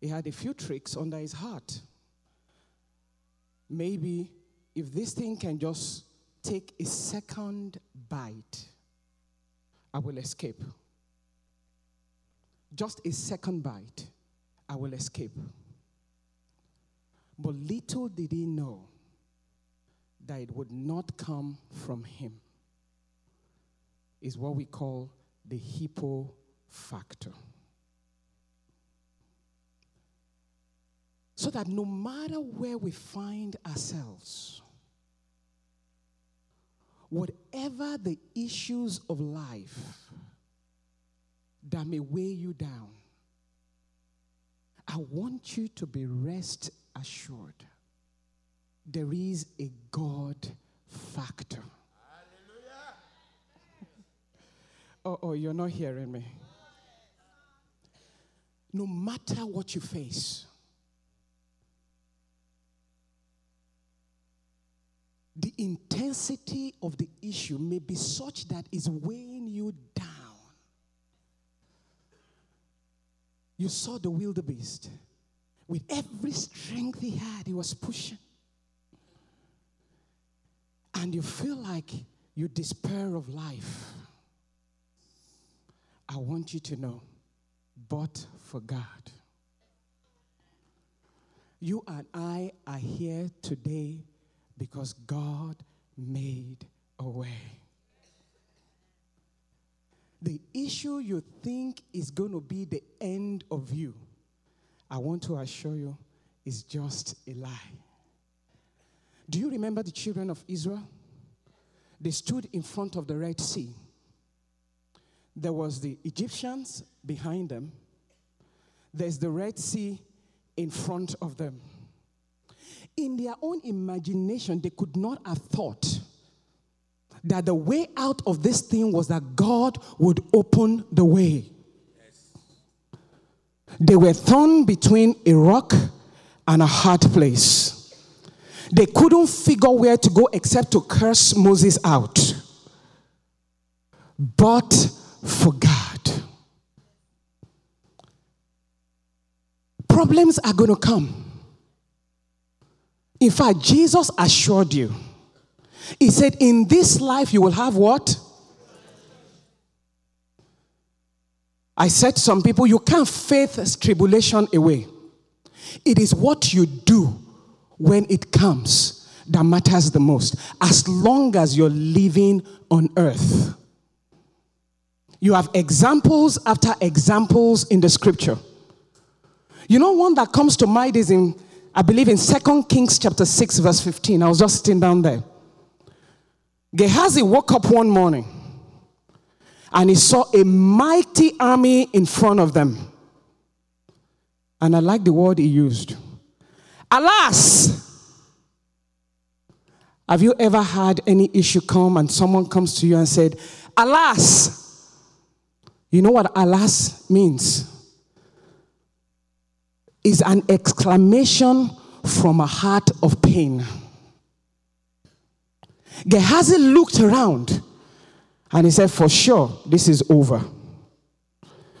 he had a few tricks under his heart. Maybe if this thing can just take a second bite, I will escape. Just a second bite, I will escape. But little did he know that it would not come from him, is what we call the hippo factor. So that no matter where we find ourselves, whatever the issues of life that may weigh you down, I want you to be rest assured there is a God factor. oh, oh, you're not hearing me. No matter what you face, the intensity of the issue may be such that it's weighing you down. You saw the wildebeest. With every strength he had, he was pushing. And you feel like you despair of life. I want you to know, but for God. You and I are here today because God made a way. The issue you think is going to be the end of you, I want to assure you, is just a lie. Do you remember the children of Israel? They stood in front of the Red Sea. There was the Egyptians behind them. There's the Red Sea in front of them in their own imagination, they could not have thought that the way out of this thing was that God would open the way. They were thrown between a rock and a hard place. They couldn't figure where to go except to curse Moses out. But for God, problems are going to come. In fact, Jesus assured you. He said, In this life, you will have what? I said to some people, you can't faith tribulation away. It is what you do when it comes that matters the most, as long as you're living on earth. You have examples after examples in the scripture. You know, one that comes to mind is in I believe in Second Kings chapter 6, verse 15. I was just sitting down there. Gehazi woke up one morning and he saw a mighty army in front of them. And I like the word he used. Alas! Have you ever had any issue come and someone comes to you and said, Alas! You know what alas means? Is an exclamation from a heart of pain. Gehazi looked around and he said, For sure, this is over.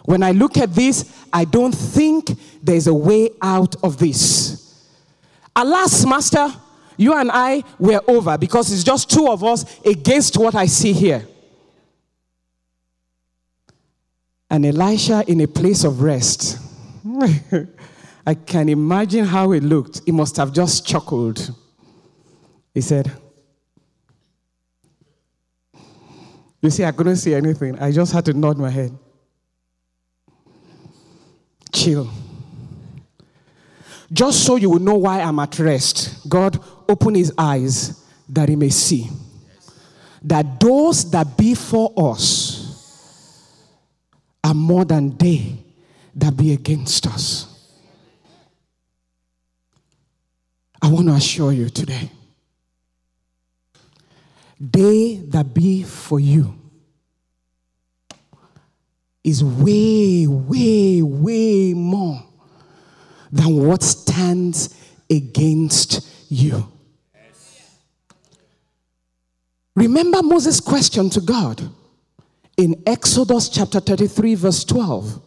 When I look at this, I don't think there's a way out of this. Alas, Master, you and I were over because it's just two of us against what I see here. And Elisha, in a place of rest, I can imagine how he looked. He must have just chuckled. He said, You see, I couldn't see anything. I just had to nod my head. Chill. Just so you will know why I'm at rest, God open his eyes that he may see. That those that be for us are more than they that be against us. I want to assure you today they that be for you is way, way, way more than what stands against you. Remember Moses' question to God in Exodus chapter 33, verse 12.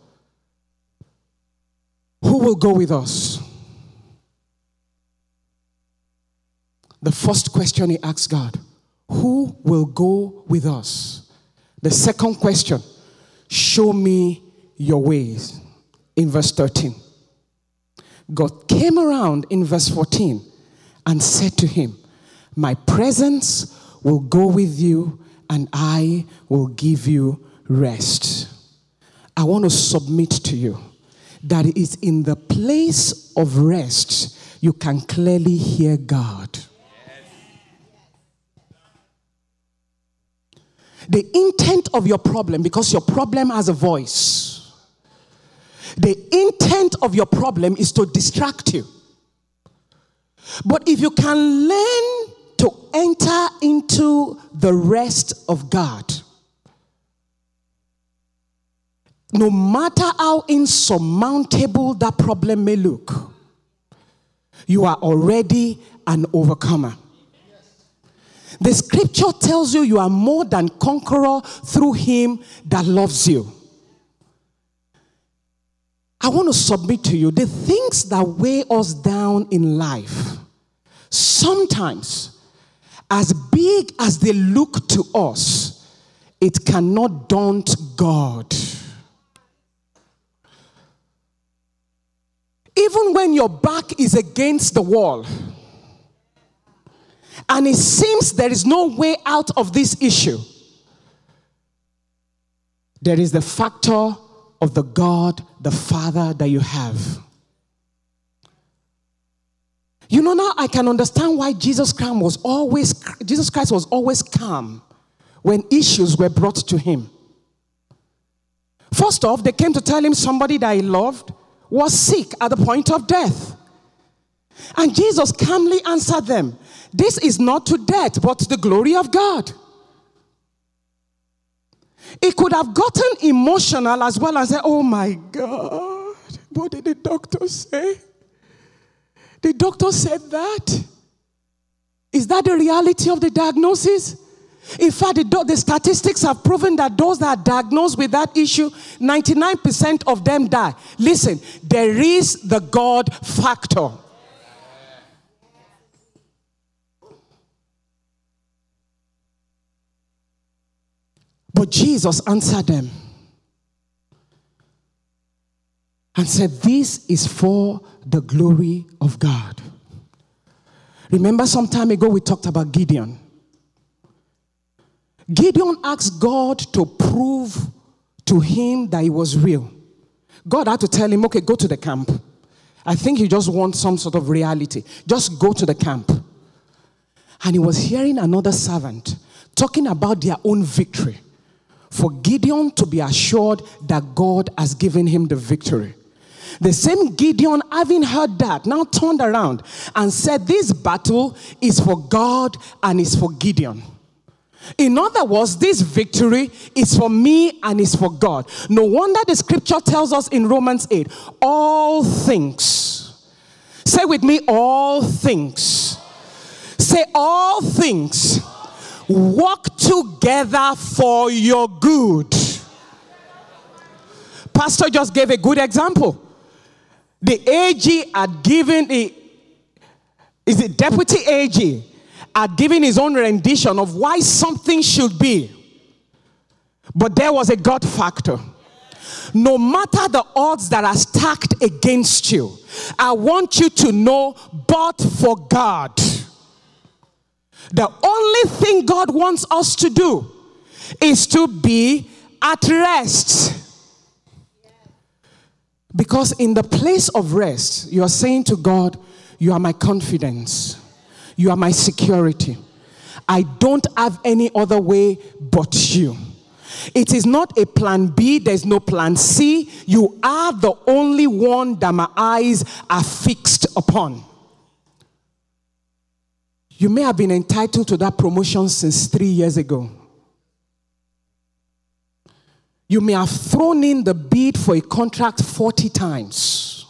Who Who will go with us? The first question he asks God Who will go with us? The second question Show me your ways. In verse 13. God came around in verse 14 and said to him, My presence will go with you and I will give you rest. I want to submit to you that it is in the place of rest you can clearly hear God. The intent of your problem, because your problem has a voice, the intent of your problem is to distract you. But if you can learn to enter into the rest of God, no matter how insurmountable that problem may look, you are already an overcomer. The scripture tells you you are more than conqueror through him that loves you. I want to submit to you the things that weigh us down in life. Sometimes, as big as they look to us, it cannot daunt God. Even when your back is against the wall and it seems there is no way out of this issue, there is the factor of the God, the Father that you have. You know now I can understand why Jesus Christ was always Jesus Christ was always calm when issues were brought to him. First off, they came to tell him somebody that he loved was sick at the point of death. And Jesus calmly answered them, This is not to death, but to the glory of God. He could have gotten emotional as well said, Oh my God, what did the doctor say? The doctor said that. Is that the reality of the diagnosis? In fact, the, the, statistics have proven that those that are diagnosed with that issue, 99% of them die. Listen, there is the God factor. But Jesus answered them and said, This is for the glory of God. Remember, some time ago we talked about Gideon. Gideon asked God to prove to him that he was real. God had to tell him, okay, go to the camp. I think he just wants some sort of reality. Just go to the camp. And he was hearing another servant talking about their own victory. For Gideon to be assured that God has given him the victory. The same Gideon, having heard that, now turned around and said, This battle is for God and is for Gideon. In other words, this victory is for me and is for God. No wonder the scripture tells us in Romans 8 all things. Say with me, all things. Say, all things work together for your good. Pastor just gave a good example. The AG had given the is it deputy AG had given his own rendition of why something should be. But there was a God factor. No matter the odds that are stacked against you, I want you to know, but for God. The only thing God wants us to do is to be at rest. Because in the place of rest, you are saying to God, You are my confidence. You are my security. I don't have any other way but you. It is not a plan B, there's no plan C. You are the only one that my eyes are fixed upon. You may have been entitled to that promotion since three years ago. You may have thrown in the bid for a contract 40 times.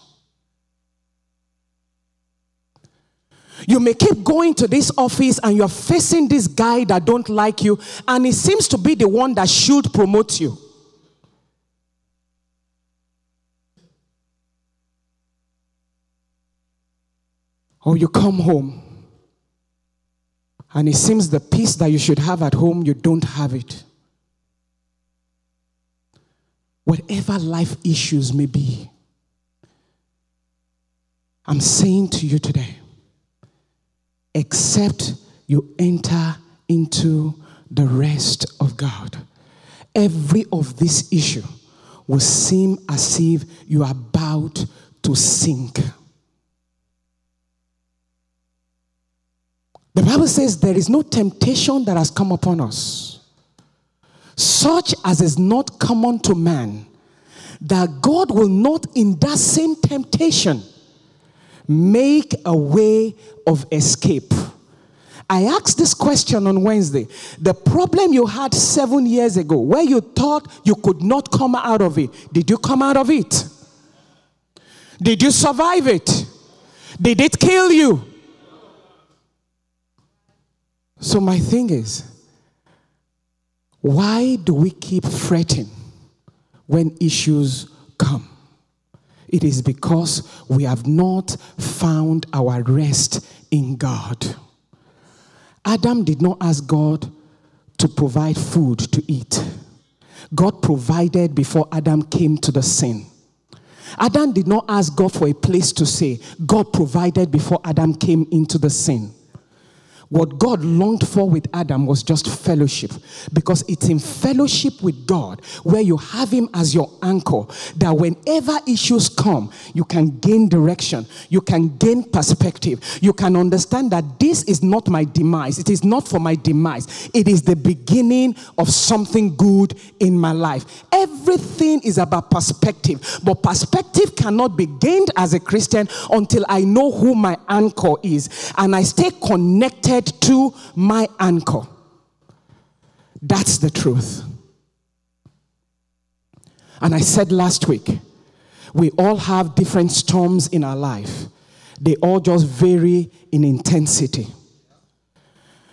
You may keep going to this office and you're facing this guy that don't like you and he seems to be the one that should promote you. Or you come home and it seems the peace that you should have at home, you don't have it. Whatever life issues may be, I'm saying to you today, except you enter into the rest of God, every of this issue will seem as if you are about to sink. The Bible says there is no temptation that has come upon us, such as is not common to man, that God will not, in that same temptation, make a way of escape. I asked this question on Wednesday. The problem you had seven years ago, where you thought you could not come out of it, did you come out of it? Did you survive it? Did it kill you? So, my thing is, why do we keep fretting when issues come? It is because we have not found our rest in God. Adam did not ask God to provide food to eat. God provided before Adam came to the sin. Adam did not ask God for a place to stay. God provided before Adam came into the sin. What God longed for with Adam was just fellowship. Because it's in fellowship with God where you have Him as your anchor that whenever issues come, you can gain direction, you can gain perspective, you can understand that this is not my demise, it is not for my demise, it is the beginning of something good in my life. Everything is about perspective, but perspective cannot be gained as a Christian until I know who my anchor is. And I stay connected to my anchor. That's the truth. And I said last week, we all have different storms in our life. They all just vary in intensity.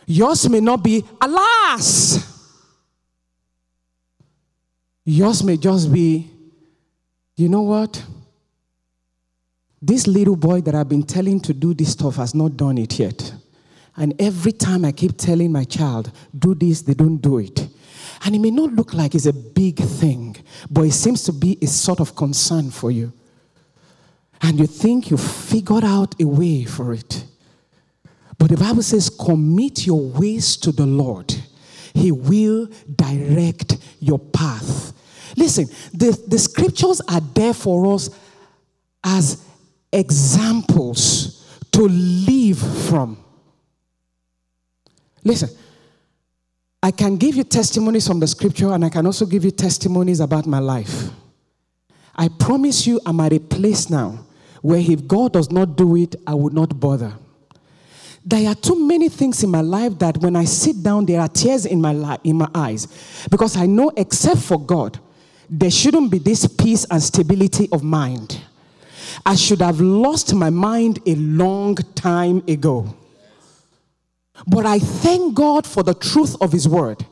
Yours may not be, alas! Yours may just be, you know what? This little boy that I've been telling to do this stuff has not done it yet. And every time I keep telling my child, do this, they don't do it. And it may not look like it's a big thing, but it seems to be a sort of concern for you. And you think you figured out a way for it. But the Bible says, commit your ways to the Lord, He will direct your path. Listen, the, the scriptures are there for us as examples to live from. Listen, I can give you testimonies from the scripture and I can also give you testimonies about my life. I promise you, I'm at a place now where if God does not do it, I would not bother. There are too many things in my life that when I sit down, there are tears in my, li- in my eyes because I know, except for God, there shouldn't be this peace and stability of mind. I should have lost my mind a long time ago. But I thank God for the truth of His word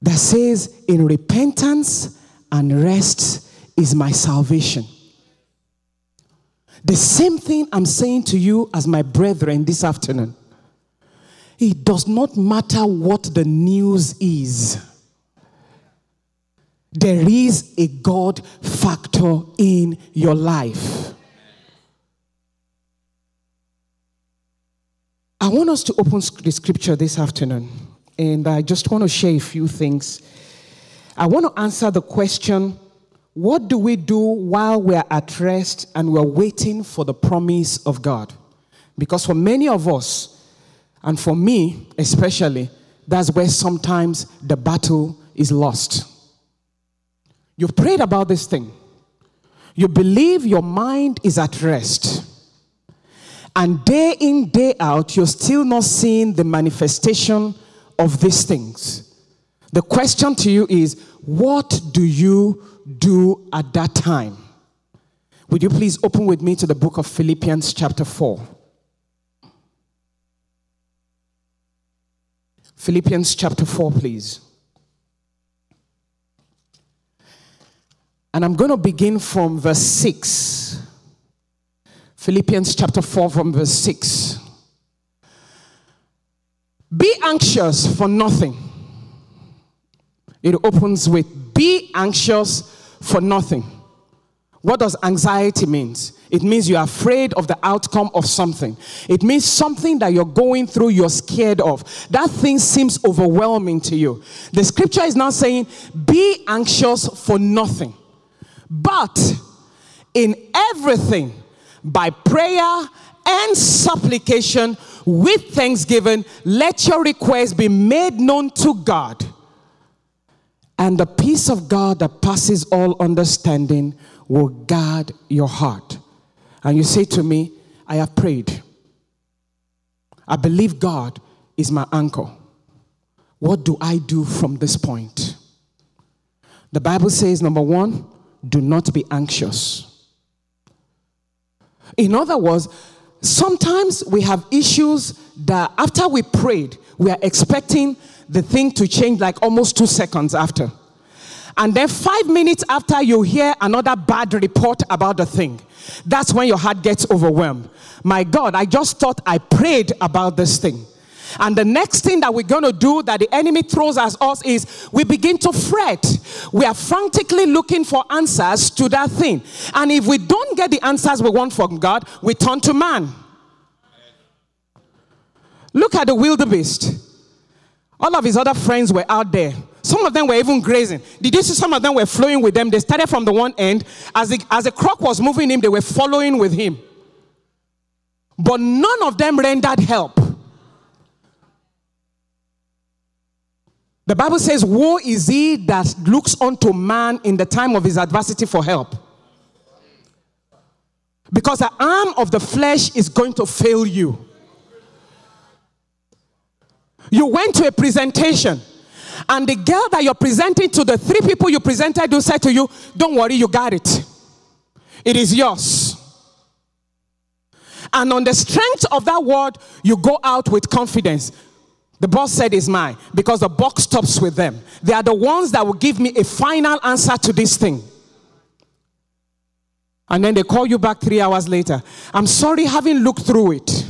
that says, In repentance and rest is my salvation. The same thing I'm saying to you as my brethren this afternoon. It does not matter what the news is. There is a God factor in your life. I want us to open the scripture this afternoon, and I just want to share a few things. I want to answer the question what do we do while we're at rest and we're waiting for the promise of God? Because for many of us, and for me especially, that's where sometimes the battle is lost. You've prayed about this thing, you believe your mind is at rest and day in, day out, you're still not seeing the manifestation of these things. The question to you is what do you do at that time? Would you please open with me to the book of Philippians, chapter 4? Philippians chapter 4, please. And I'm going to begin from verse 6. Philippians chapter 4, from verse 6. Be anxious for nothing. It opens with be anxious for nothing. What does anxiety means? It means you're afraid of the outcome of something. It means something that you're going through, you're scared of. That thing seems overwhelming to you. The scripture is now saying, be anxious for nothing. But in everything, by prayer and supplication with thanksgiving, let your requests be made known to God. And the peace of God that passes all understanding will guard your heart. And you say to me, I have prayed. I believe God is my anchor. What do I do from this point? The Bible says, number one, do not be anxious. In other words, sometimes we have issues that after we prayed, we are expecting the thing to change like almost two seconds after. And then five minutes after, you hear another bad report about the thing. That's when your heart gets overwhelmed. My God, I just thought I prayed about this thing. And the next thing that we're going to do that the enemy throws at us is we begin to fret. We are frantically looking for answers to that thing. And if we don't get the answers we want from God, we turn to man. Look at the wildebeest. All of his other friends were out there. Some of them were even grazing. Did you see some of them were flowing with them? They started from the one end. As the, as the croc was moving him, they were following with him. But none of them rendered help. The Bible says, Woe is he that looks unto man in the time of his adversity for help. Because the arm of the flesh is going to fail you. You went to a presentation, and the girl that you're presenting to, the three people you presented, who said to you, Don't worry, you got it. It is yours. And on the strength of that word, you go out with confidence. The boss said is mine because the buck stops with them. They are the ones that will give me a final answer to this thing. And then they call you back three hours later. I'm sorry, having looked through it.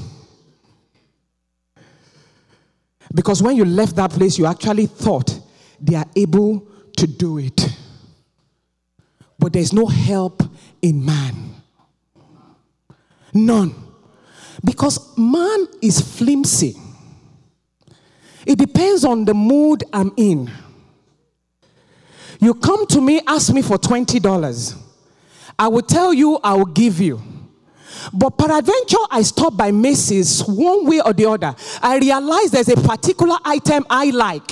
Because when you left that place, you actually thought they are able to do it. But there's no help in man. None. Because man is flimsy. It depends on the mood I'm in. You come to me, ask me for $20. I will tell you, I will give you. But peradventure, I stop by Macy's one way or the other. I realize there's a particular item I like.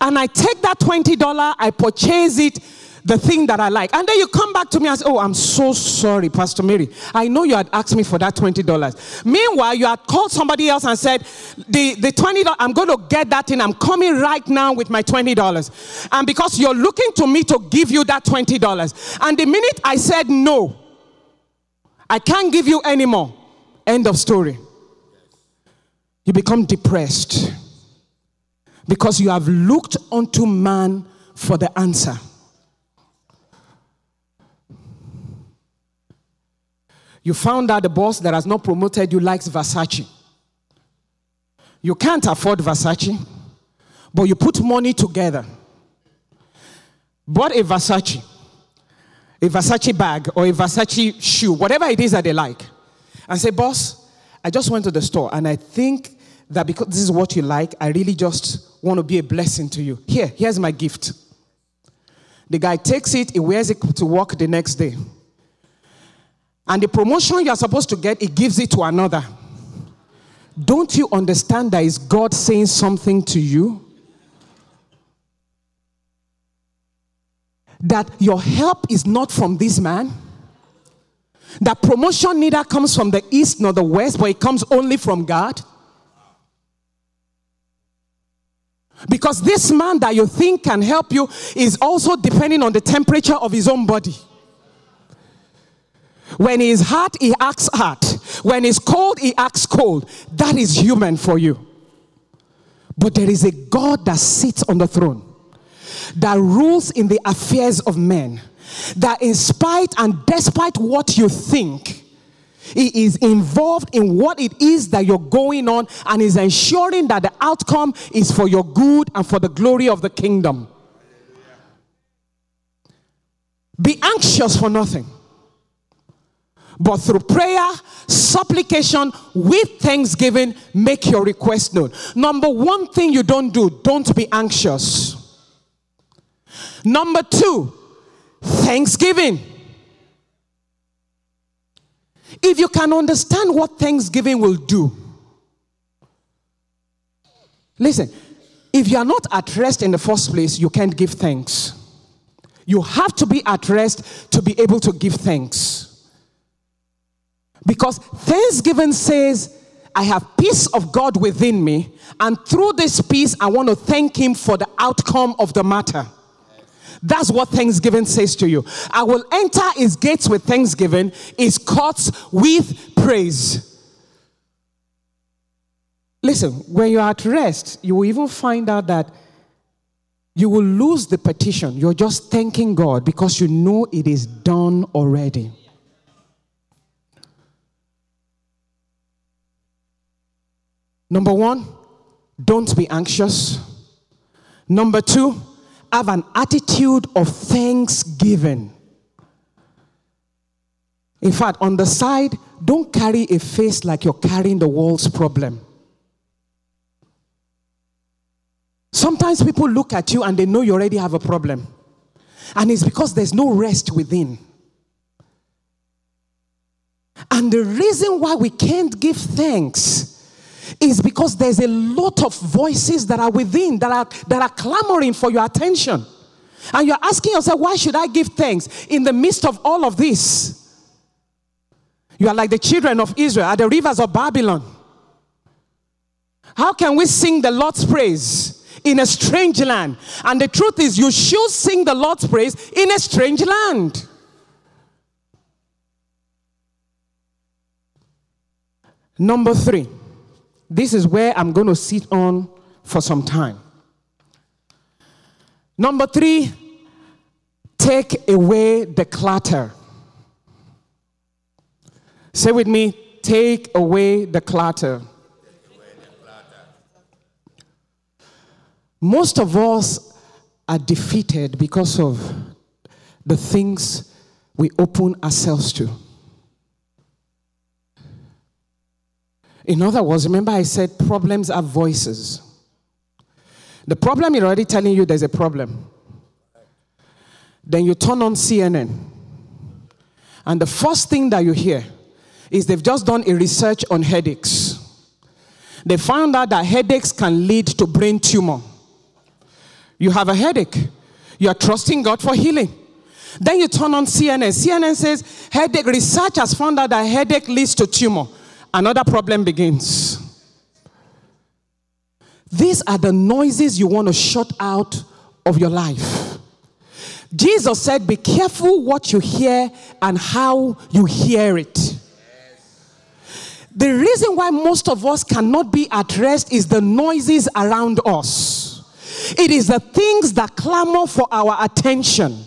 And I take that $20, I purchase it, the thing that I like. And then you come back to me and say, Oh, I'm so sorry, Pastor Mary. I know you had asked me for that $20. Meanwhile, you had called somebody else and said, The, the $20, I'm going to get that in. I'm coming right now with my $20. And because you're looking to me to give you that $20. And the minute I said no, I can't give you anymore. End of story. You become depressed because you have looked unto man for the answer. You found out the boss that has not promoted you likes Versace. You can't afford Versace, but you put money together. Bought a Versace, a Versace bag, or a Versace shoe, whatever it is that they like. And say, boss, I just went to the store and I think that because this is what you like, I really just want to be a blessing to you. Here, here's my gift. The guy takes it, he wears it to work the next day. And the promotion you are supposed to get, it gives it to another. Don't you understand that is God saying something to you? That your help is not from this man? That promotion neither comes from the east nor the west, but it comes only from God? Because this man that you think can help you is also depending on the temperature of his own body. When he's hot, he acts hot. When he's cold, he acts cold. That is human for you. But there is a God that sits on the throne, that rules in the affairs of men, that in spite and despite what you think, He is involved in what it is that you're going on and is ensuring that the outcome is for your good and for the glory of the kingdom. Be anxious for nothing, but through prayer, supplication, with thanksgiving, make your request known. Number one thing you don't do, don't be anxious. Number two, thanksgiving. If you can understand what thanksgiving will do, listen, if you are not at rest in the first place, you can't give thanks. You have to be at rest to be able to give thanks. Because thanksgiving says, I have peace of God within me, and through this peace, I want to thank Him for the outcome of the matter. That's what Thanksgiving says to you. I will enter his gates with thanksgiving, his courts with praise. Listen, when you're at rest, you will even find out that you will lose the petition. You're just thanking God because you know it is done already. Number one, don't be anxious. Number two, have an attitude of thanksgiving. In fact, on the side, don't carry a face like you're carrying the world's problem. Sometimes people look at you and they know you already have a problem. And it's because there's no rest within. And the reason why we can't give thanks is because there's a lot of voices that are within that are that are clamoring for your attention. And you're asking yourself, why should I give thanks in the midst of all of this? You are like the children of Israel at the rivers of Babylon. How can we sing the Lord's praise in a strange land? And the truth is, you should sing the Lord's praise in a strange land. Number three. This is where I'm going to sit on for some time. Number three, take away the clutter. Say with me, take away the clutter. Most of us are defeated because of the things we open ourselves to. In other words, remember I said problems are voices. The problem is already telling you there's a problem. Then you turn on CNN. And the first thing that you hear is they've just done a research on headaches. They found out that headaches can lead to brain tumor. You have a headache. You are trusting God for healing. Then you turn on CNN. CNN says headache research has found out that headache leads to tumor another problem begins. These are the noises you want to shut out of your life. Jesus said, Be careful what you hear and how you hear it. The reason why most of us cannot be at rest is the noises around us. It is the things that clamor for our attention.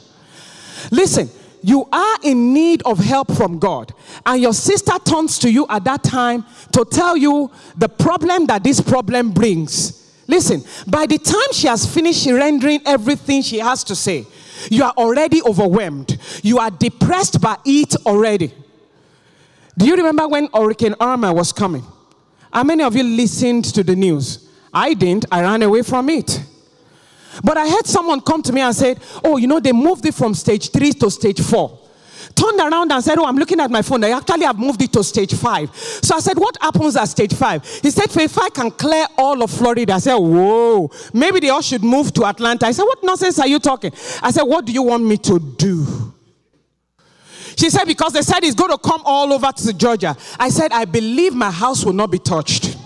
Listen, you are in need of help from God, and your sister turns to you at that time to tell you the problem that this problem brings. Listen, by the time she has finished rendering everything she has to say, you are already overwhelmed. You are depressed by it already. Do you remember when Hurricane Irma was coming? How many of you listened to the news? I didn't. I ran away from it. But I heard someone come to me and said, Oh, you know, they moved it from stage three to stage four. Turned around and said, Oh, I'm looking at my phone. They actually have moved it to stage five. So I said, What happens at stage five? He said, If I can clear all of Florida, I said, Whoa, maybe they all should move to Atlanta. I said, What nonsense are you talking? I said, What do you want me to do? She said, Because they said it's going to come all over to Georgia. I said, I believe my house will not be touched.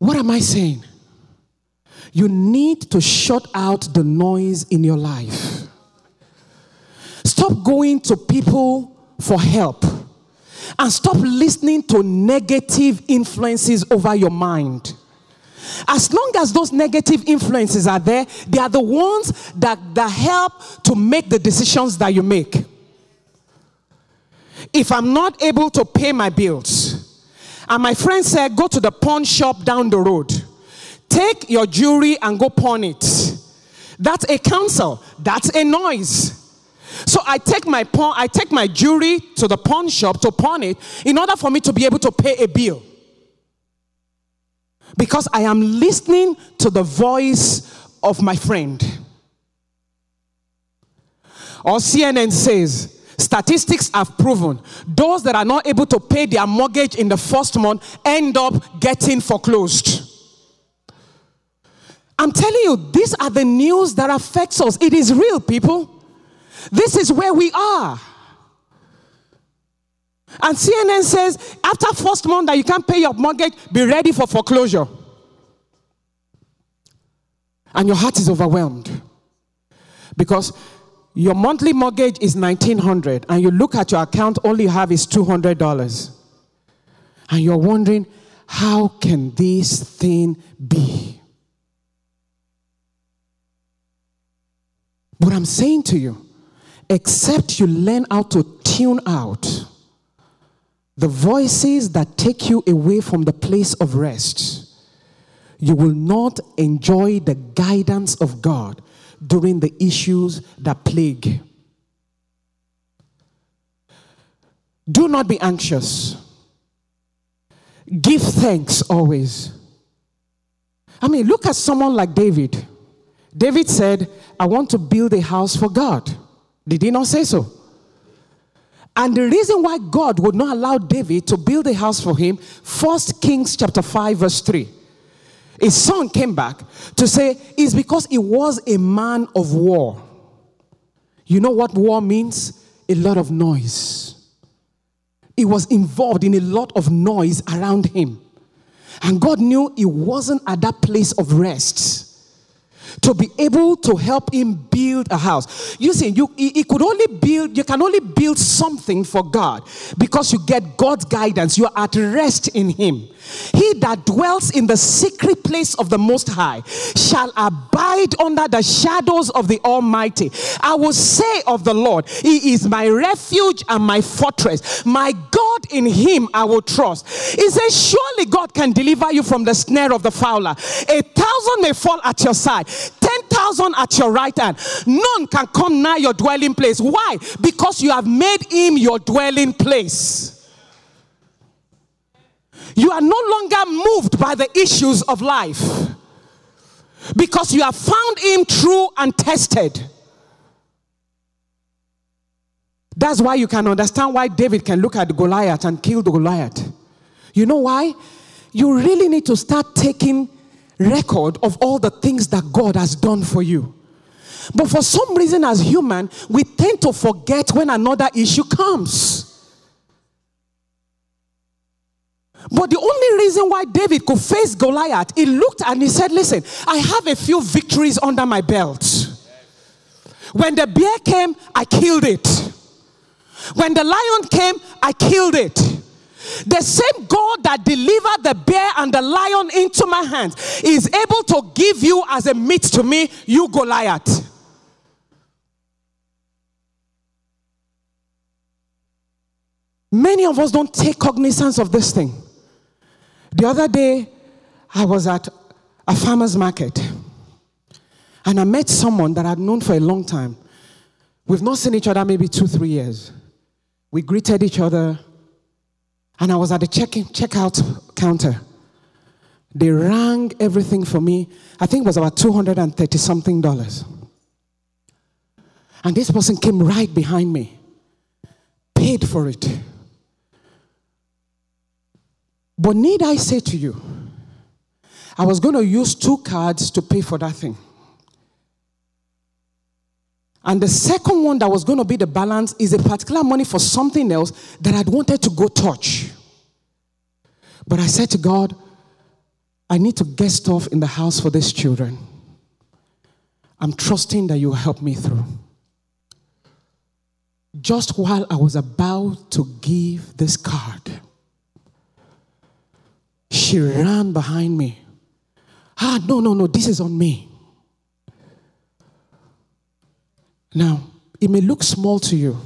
What am I saying? You need to shut out the noise in your life. Stop going to people for help and stop listening to negative influences over your mind. As long as those negative influences are there, they are the ones that, that help to make the decisions that you make. if I'm not able to pay my bills, and my friend said, go to the pawn shop down the road, take your jewelry and go pawn it. That's a counsel. That's a noise. So I take my pawn, I take my jewelry to the pawn shop to pawn it in order for me to be able to pay a bill. Because I am listening to the voice of my friend. Or CNN says, statistics have proven those that are not able to pay their mortgage in the first month end up getting foreclosed. I'm telling you, these are the news that affects us. It is real, people. This is where we are. And CNN says, after first month that you can't pay your mortgage, be ready for foreclosure. And your heart is overwhelmed. Because your monthly mortgage is 1900 and you look at your account all you have is $200 and you're wondering how can this thing be? But i'm saying to you except you learn how to tune out the voices that take you away from the place of rest you will not enjoy the guidance of god during the issues that plague. Do not be anxious. Give thanks always. I mean, look at someone like David. David said, I want to build a house for God. Did he not say so? And the reason why God would not allow David to build a house for him, First Kings chapter 5, verse 3 his son came back to say, it's because he was a man of war. You know what war means? A lot of noise. He was involved in a lot of noise around him. And God knew he wasn't at that place of rest to be able to help him build a house. You see, you he could only build, you can only build something for God because you get God's guidance. You are at rest in him. He that dwells in the secret place of the Most High shall abide under the shadows of the Almighty. I will say of the Lord, He is my refuge and my fortress. My God, in Him I will trust. He says, Surely God can deliver you from the snare of the fowler. A thousand may fall at your side, ten thousand at your right hand. None can come nigh your dwelling place. Why? Because you have made Him your dwelling place. You are no longer moved by the issues of life because you have found Him true and tested. That's why you can understand why David can look at Goliath and kill the Goliath. You know why? You really need to start taking record of all the things that God has done for you. But for some reason, as human, we tend to forget when another issue comes. But the only reason why David could face Goliath, he looked and he said, Listen, I have a few victories under my belt. When the bear came, I killed it. When the lion came, I killed it. The same God that delivered the bear and the lion into my hands is able to give you as a meat to me, you Goliath. Many of us don't take cognizance of this thing. The other day, I was at a farmer's market and I met someone that I'd known for a long time. We've not seen each other maybe two, three years. We greeted each other and I was at the check-in, checkout counter. They rang everything for me. I think it was about 230 something dollars. And this person came right behind me, paid for it. But need I say to you, I was going to use two cards to pay for that thing. And the second one that was going to be the balance is a particular money for something else that I'd wanted to go touch. But I said to God, I need to get stuff in the house for these children. I'm trusting that you'll help me through. Just while I was about to give this card, she ran behind me. Ah, no, no, no, this is on me. Now, it may look small to you.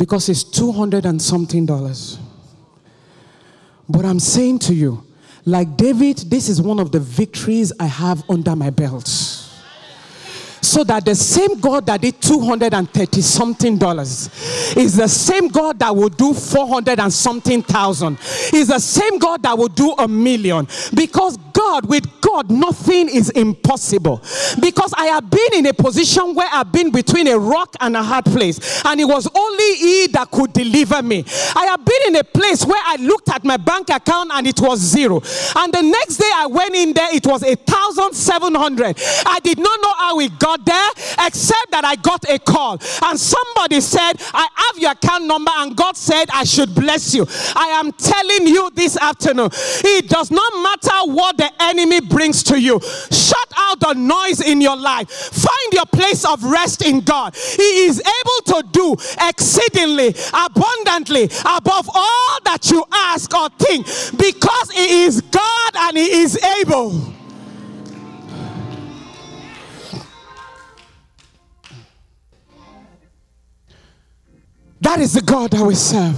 because it's 200 and something dollars. But I'm saying to you, like David, this is one of the victories I have under my belt so that the same God that did 230 something dollars is the same God that will do 400 and something thousand, is the same God that will do a million. Because God, with God, nothing is impossible. Because I have been in a position where I've been between a rock and a hard place, and it was only He that could deliver me. I have been in a place where I looked at my bank account and it was zero. And the next day I went in there, it was a thousand seven hundred. I did not know how it got there, except that I got a call. And somebody said, I have your account number, and God said, I should bless you. I am telling you this afternoon, it does not matter what the enemy brings to you. Shut out the noise in your life. Find your place of rest in God. He is able to do exceedingly, abundantly, above all that you ask or think, because He is God and He is able. That is the God that we serve.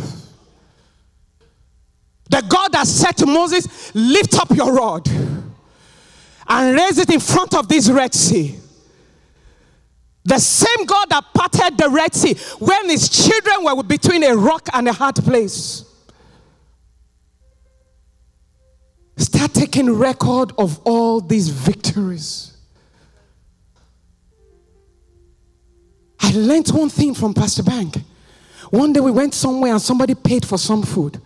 The God that said to Moses, Lift up your rod and raise it in front of this Red Sea. The same God that parted the Red Sea when his children were between a rock and a hard place. Start taking record of all these victories. I learned one thing from Pastor Bank. One day we went somewhere and somebody paid for some food.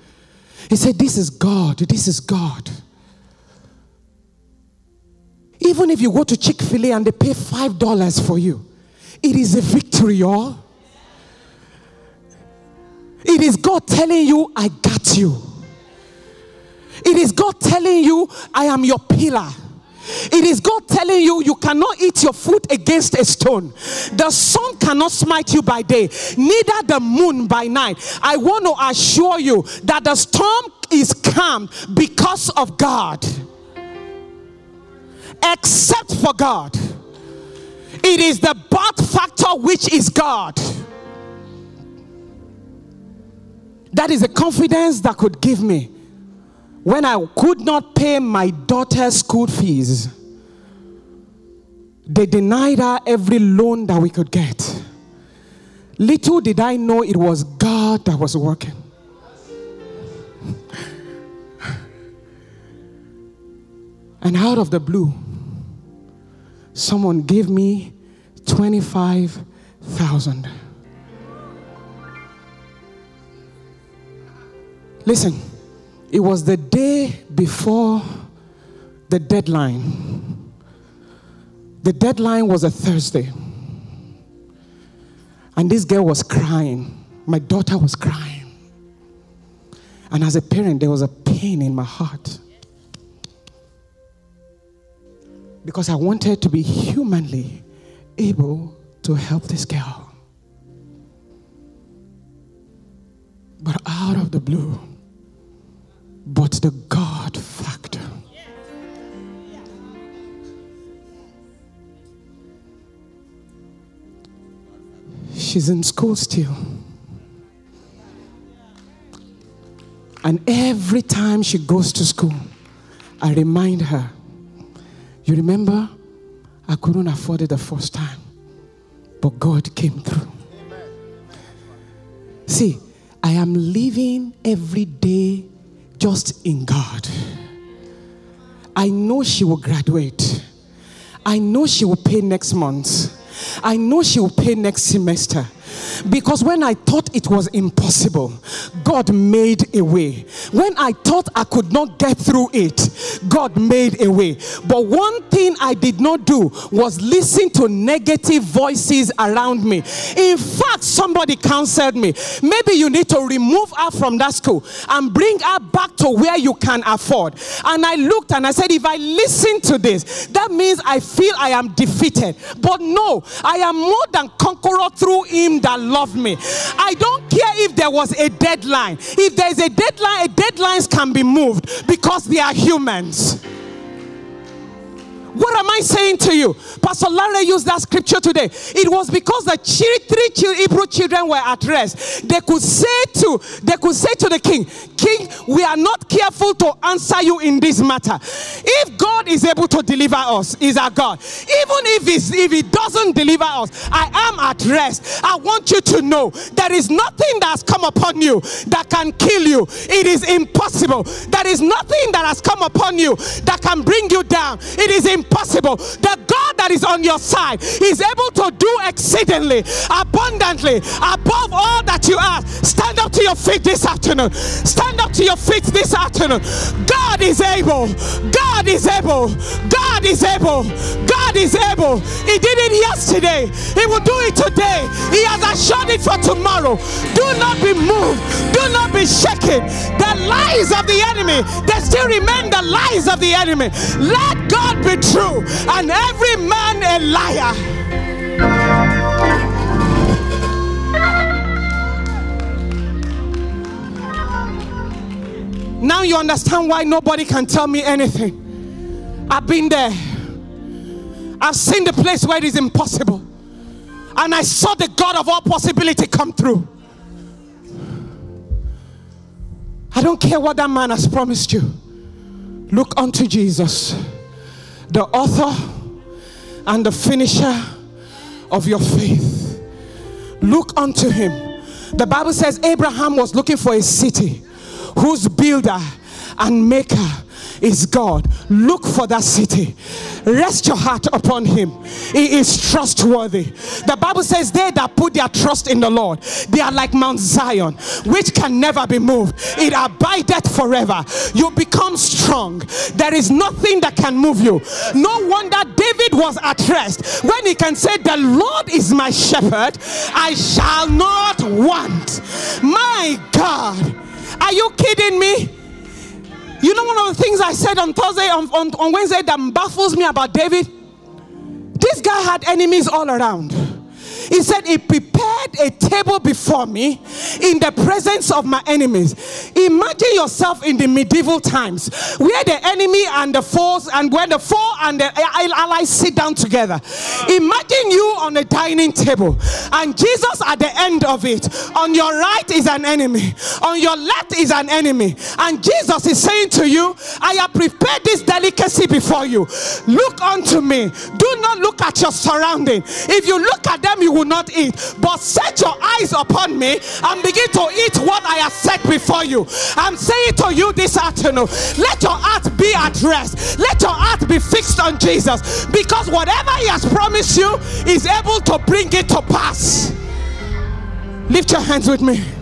He said, This is God. This is God. Even if you go to Chick fil A and they pay $5 for you, it is a victory, y'all. It is God telling you, I got you. It is God telling you, I am your pillar. It is God telling you you cannot eat your food against a stone. The sun cannot smite you by day, neither the moon by night. I want to assure you that the storm is calm because of God. Except for God, it is the birth factor which is God. That is a confidence that could give me when I could not pay my daughter's school fees, they denied her every loan that we could get. Little did I know it was God that was working. And out of the blue, someone gave me 25,000. Listen. It was the day before the deadline. The deadline was a Thursday. And this girl was crying. My daughter was crying. And as a parent, there was a pain in my heart. Because I wanted to be humanly able to help this girl. But out of the blue, but the God factor. She's in school still. And every time she goes to school, I remind her, you remember, I couldn't afford it the first time, but God came through. See, I am living every day just in God. I know she will graduate. I know she will pay next month. I know she will pay next semester. Because when I thought it was impossible, God made a way. When I thought I could not get through it, God made a way. But one thing I did not do was listen to negative voices around me. In fact, somebody counseled me. Maybe you need to remove her from that school and bring her back to where you can afford. And I looked and I said, if I listen to this, that means I feel I am defeated. But no, I am more than conqueror through him that loved me. I don't care if there was a deadline. If there's a deadline, a deadlines can be moved because they are humans. What am I saying to you? Pastor Larry used that scripture today. It was because the three Hebrew children were at rest. They could say to they could say to the king, King, we are not careful to answer you in this matter. If God is able to deliver us, is our God. Even if he's, if He doesn't deliver us, I am at rest. I want you to know there is nothing that has come upon you that can kill you. It is impossible. There is nothing that has come upon you that can bring you down. It is impossible. Possible the God that is on your side is able to do exceedingly, abundantly, above all that you ask. Stand up to your feet this afternoon. Stand up to your feet this afternoon. God is able. God is able. God is able. God is able. He did it yesterday. He will do it today. He has assured it for tomorrow. Do not be moved. Do not be shaken. The lies of the enemy, they still remain the lies of the enemy. Let God be true and every man a liar. Now you understand why nobody can tell me anything. I've been there. I've seen the place where it is impossible. And I saw the God of all possibility come through. I don't care what that man has promised you. Look unto Jesus, the author and the finisher of your faith. Look unto him. The Bible says Abraham was looking for a city whose builder and maker is God. Look for that city. Rest your heart upon him. He is trustworthy. The Bible says, They that put their trust in the Lord, they are like Mount Zion, which can never be moved. It abideth forever. You become strong. There is nothing that can move you. No wonder David was at rest when he can say, The Lord is my shepherd, I shall not want. My God, are you kidding me? You know, one of the things I said on Thursday, on, on, on Wednesday, that baffles me about David? This guy had enemies all around. He said, He prepared a table before me in the presence of my enemies. Imagine yourself in the medieval times where the enemy and the foes, and where the foe and the allies sit down together. Imagine you on a dining table and Jesus at the end of it. On your right is an enemy, on your left is an enemy. And Jesus is saying to you, I have prepared this delicacy before you. Look unto me. Do not look at your surrounding. If you look at them, you will not eat. But set your eyes upon me and begin to eat what I have set before you. I'm saying to you this afternoon, let your heart be at rest. Let your heart be fixed on Jesus because whatever He has promised you is able to bring it to pass. Lift your hands with me.